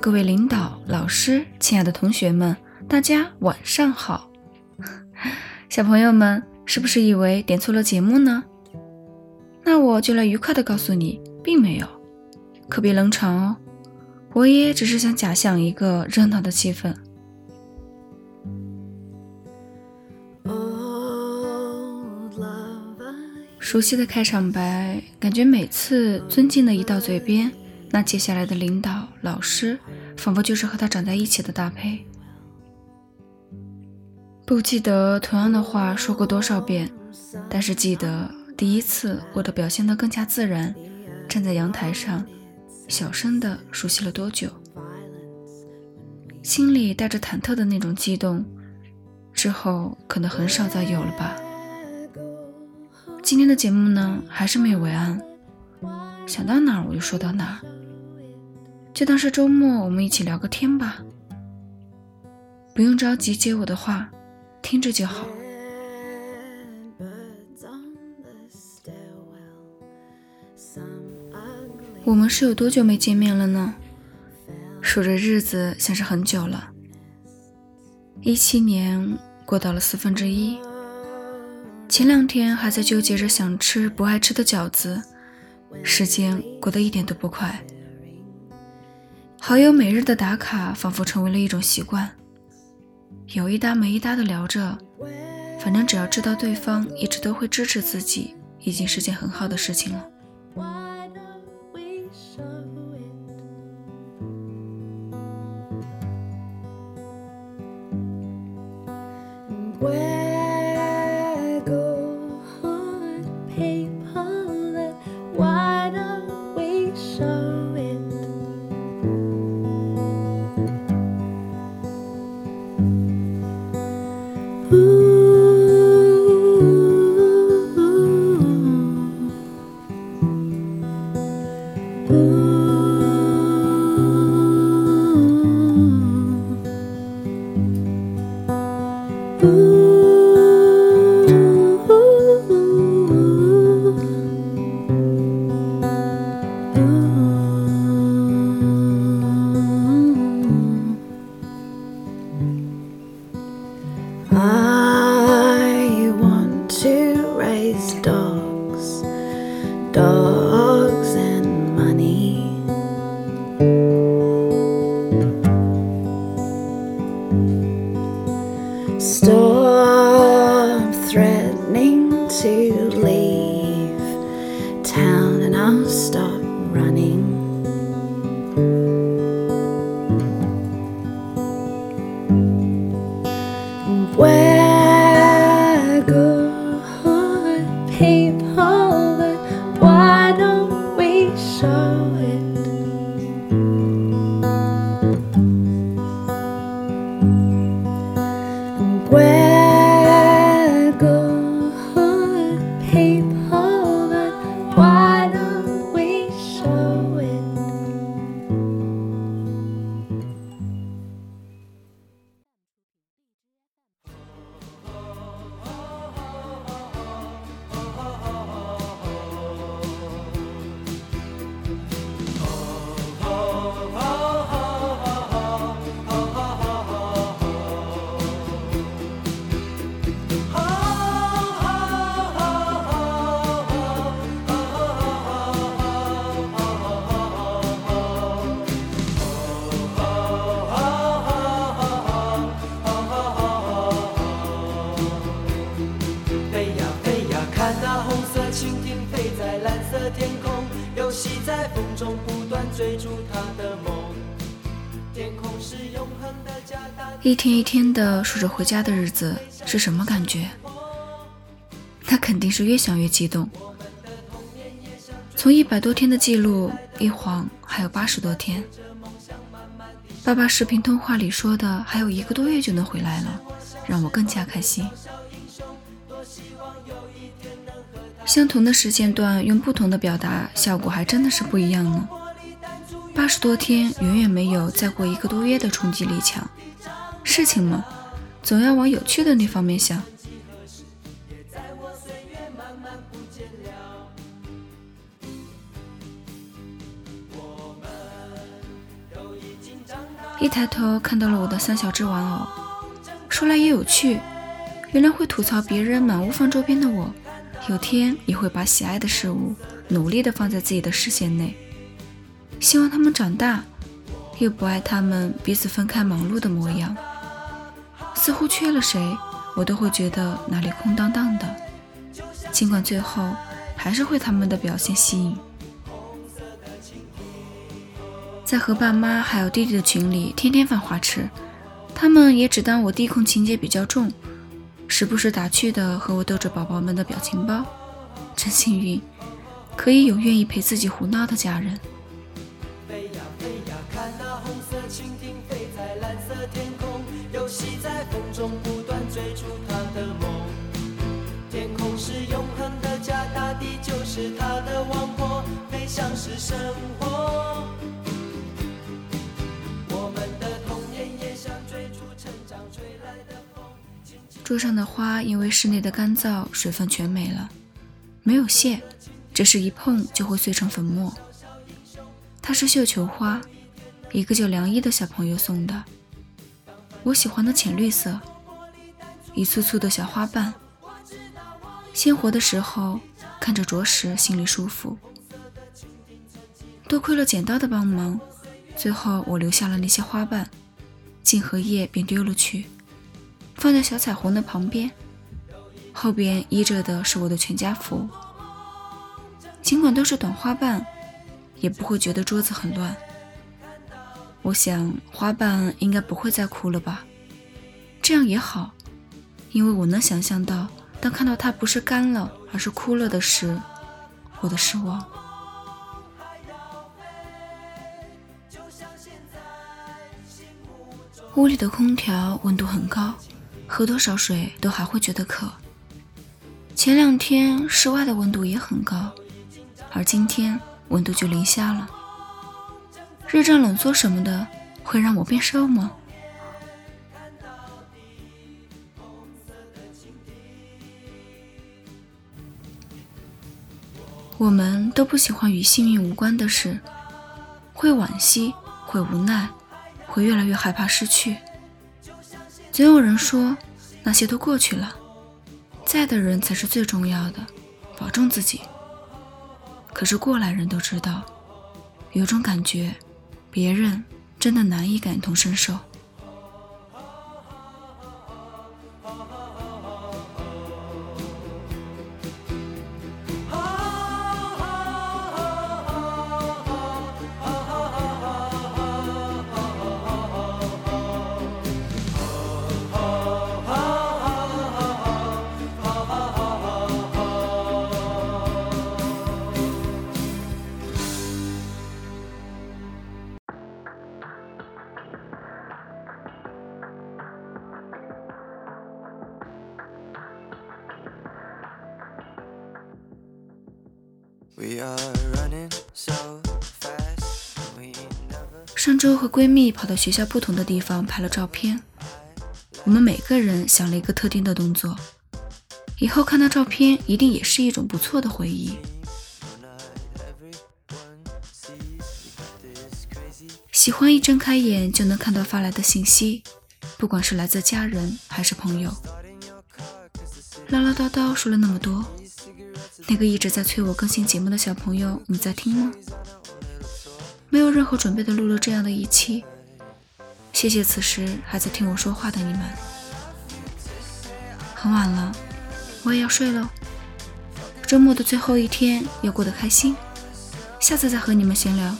各位领导、老师、亲爱的同学们，大家晚上好！小朋友们是不是以为点错了节目呢？那我就来愉快的告诉你，并没有，可别冷场哦。我也只是想假想一个热闹的气氛。熟悉的开场白，感觉每次尊敬的一到嘴边，那接下来的领导、老师，仿佛就是和他长在一起的搭配。不记得同样的话说过多少遍，但是记得第一次我的表现得更加自然，站在阳台上，小声的熟悉了多久，心里带着忐忑的那种激动，之后可能很少再有了吧。今天的节目呢，还是没有为安，想到哪儿我就说到哪儿，就当是周末我们一起聊个天吧，不用着急接我的话。听着就好。我们是有多久没见面了呢？数着日子，像是很久了。一七年过到了四分之一。前两天还在纠结着想吃不爱吃的饺子，时间过得一点都不快。好友每日的打卡，仿佛成为了一种习惯。有一搭没一搭的聊着，反正只要知道对方一直都会支持自己，已经是件很好的事情了。Storm threatening to 一天一天的数着回家的日子是什么感觉？那肯定是越想越激动。从一百多天的记录，一晃还有八十多天。爸爸视频通话里说的还有一个多月就能回来了，让我更加开心。相同的时间段用不同的表达，效果还真的是不一样呢。八十多天远远没有再过一个多月的冲击力强。事情嘛，总要往有趣的那方面想。一抬头看到了我的三小只玩偶，说来也有趣，原来会吐槽别人满屋放周边的我，有天也会把喜爱的事物努力的放在自己的视线内，希望他们长大，又不爱他们彼此分开忙碌的模样，似乎缺了谁，我都会觉得哪里空荡荡的，尽管最后还是会他们的表现吸引。在和爸妈还有弟弟的群里，天天犯花痴，他们也只当我弟控情节比较重，时不时打趣的和我逗着宝宝们的表情包。真幸运，可以有愿意陪自己胡闹的家人。中不断追逐他的梦天空是永恒的家，大地就是他的王国，飞翔是生活。我们的童年也像追逐成长吹来的风桌上的花因为室内的干燥，水分全没了，没有谢，只是一碰就会碎成粉末。它是绣球花，一个叫梁一的小朋友送的，我喜欢的浅绿色，一簇簇的小花瓣，鲜活的时候看着着实心里舒服。多亏了剪刀的帮忙，最后我留下了那些花瓣，茎和叶便丢了去。放在小彩虹的旁边，后边依着的是我的全家福。尽管都是短花瓣，也不会觉得桌子很乱。我想花瓣应该不会再枯了吧，这样也好，因为我能想象到，当看到它不是干了，而是枯了的时，我的失望。屋里的空调温度很高。喝多少水都还会觉得渴。前两天室外的温度也很高，而今天温度就零下了。热胀冷缩什么的会让我变瘦吗？我们都不喜欢与幸运无关的事，会惋惜，会无奈，会越来越害怕失去。总有人说，那些都过去了，在的人才是最重要的，保重自己。可是过来人都知道，有种感觉，别人真的难以感同身受。上周和闺蜜跑到学校不同的地方拍了照片，我们每个人想了一个特定的动作，以后看到照片一定也是一种不错的回忆。喜欢一睁开眼就能看到发来的信息，不管是来自家人还是朋友。唠唠叨叨说了那么多。那个一直在催我更新节目的小朋友，你在听吗？没有任何准备的录了这样的一期，谢谢此时还在听我说话的你们。很晚了，我也要睡了。周末的最后一天要过得开心，下次再和你们闲聊。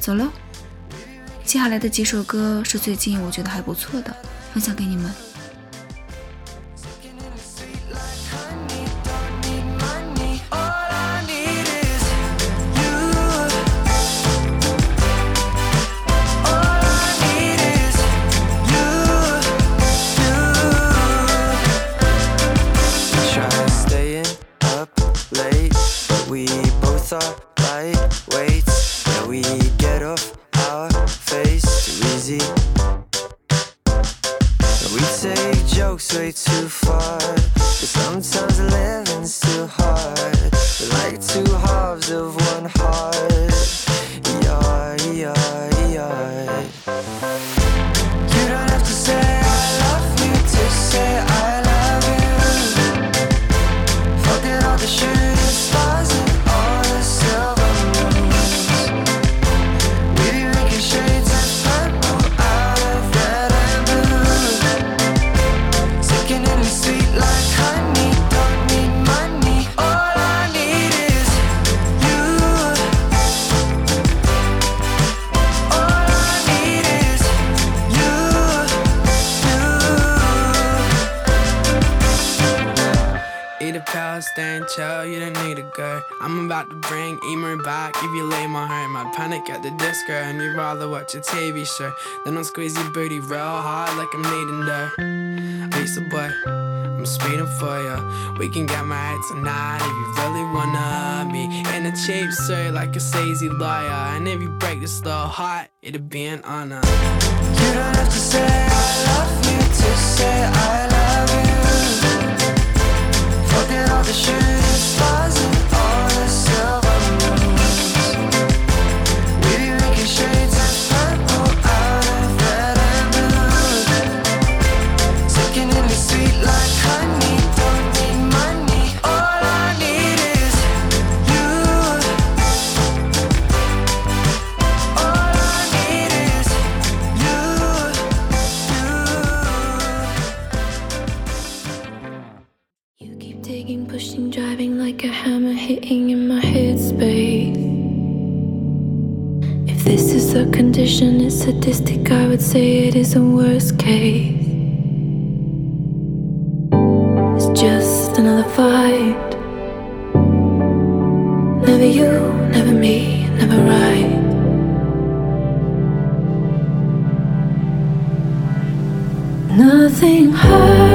走喽。接下来的几首歌是最近我觉得还不错的，分享给你们。Pill, stand chill, you don't need a girl. I'm about to bring Emer back. If you lay my heart, might panic at the disco. And you'd rather watch a TV show Then I'll squeeze your booty real hard like I'm needing dough. Lisa boy, I'm speeding for you. We can get married tonight if you really wanna be in a cheap suit like a sleazy lawyer. And if you break this little heart, it'd be an honor. You don't have to say I love you to say I love you. 在失败。Fight. Never you, never me, never right. Nothing hurts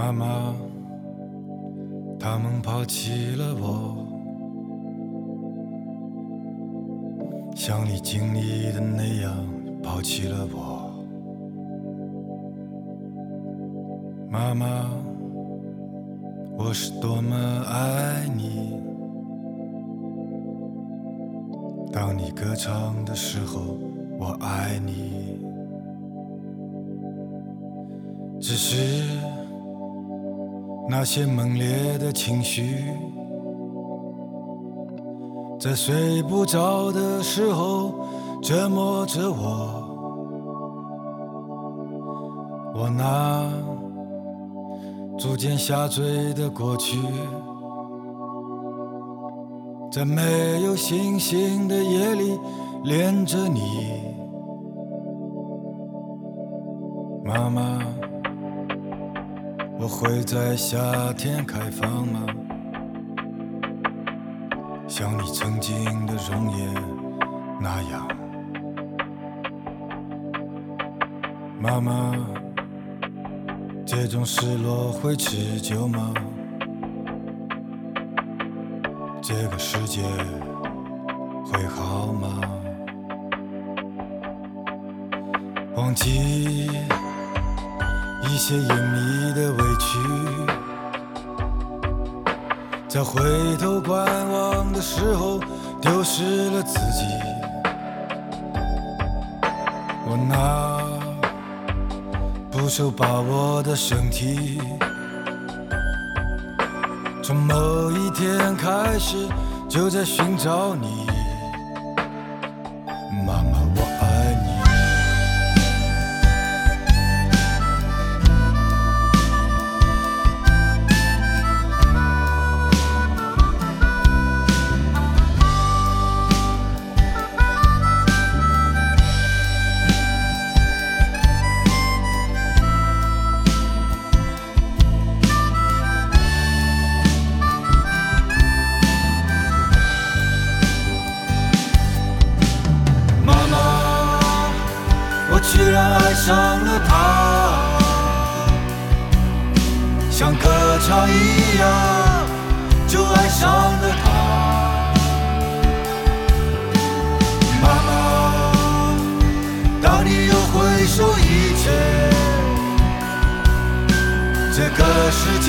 妈妈，他们抛弃了我，像你经历的那样抛弃了我。妈妈，我是多么爱你。当你歌唱的时候，我爱你。只是那些猛烈的情绪，在睡不着的时候折磨着我。我那逐渐下坠的过去，在没有星星的夜里恋着你，妈妈，会在夏天开放吗？像你曾经的容颜那样，妈妈，这种失落会持久吗？这个世界会好吗？忘记一些隐秘的委屈。在回头观望的时候，丢失了自己。我那不受把握的身体，从某一天开始就在寻找你。上了他，像歌唱一样，就爱上了他。妈妈，当你又回首一切，这个世界